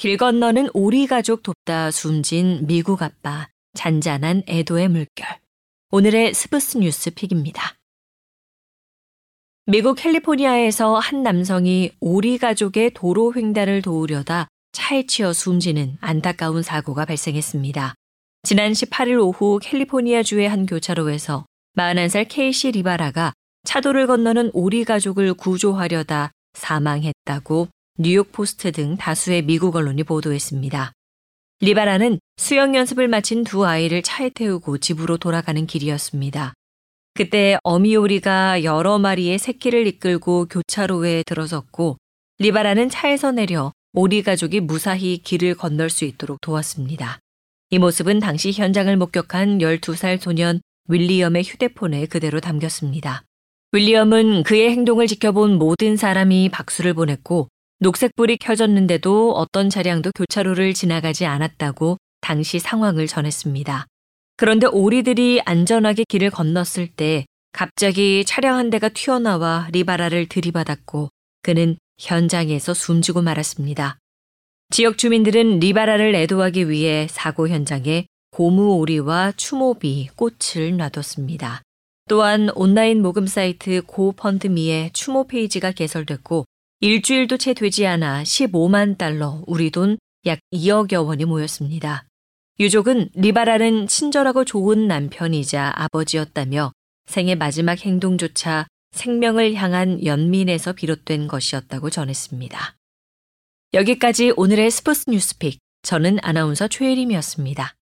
길 건너는 오리 가족 돕다 숨진 미국 아빠, 잔잔한 애도의 물결. 오늘의 스브스 뉴스 픽입니다. 미국 캘리포니아에서 한 남성이 오리 가족의 도로 횡단을 도우려다 차에 치여 숨지는 안타까운 사고가 발생했습니다. 지난 18일 오후 캘리포니아주의 한 교차로에서 41살 케이시 리바라가 차도를 건너는 오리 가족을 구조하려다 사망했다고 뉴욕 포스트 등 다수의 미국 언론이 보도했습니다. 리바라는 수영 연습을 마친 두 아이를 차에 태우고 집으로 돌아가는 길이었습니다. 그때 어미오리가 여러 마리의 새끼를 이끌고 교차로에 들어섰고 리바라는 차에서 내려 오리 가족이 무사히 길을 건널 수 있도록 도왔습니다. 이 모습은 당시 현장을 목격한 12살 소년 윌리엄의 휴대폰에 그대로 담겼습니다. 윌리엄은 그의 행동을 지켜본 모든 사람이 박수를 보냈고 녹색불이 켜졌는데도 어떤 차량도 교차로를 지나가지 않았다고 당시 상황을 전했습니다. 그런데 오리들이 안전하게 길을 건넜을 때 갑자기 차량 한 대가 튀어나와 리바라를 들이받았고 그는 현장에서 숨지고 말았습니다. 지역 주민들은 리바라를 애도하기 위해 사고 현장에 고무 오리와 추모비, 꽃을 놔뒀습니다. 또한 온라인 모금 사이트 고펀드미에 추모 페이지가 개설됐고 일주일도 채 되지 않아 15만 달러, 우리 돈 약 2억여 원이 모였습니다. 유족은 리바라는 친절하고 좋은 남편이자 아버지였다며 생의 마지막 행동조차 생명을 향한 연민에서 비롯된 것이었다고 전했습니다. 여기까지 오늘의 스포츠 뉴스픽. 저는 아나운서 최혜림이었습니다.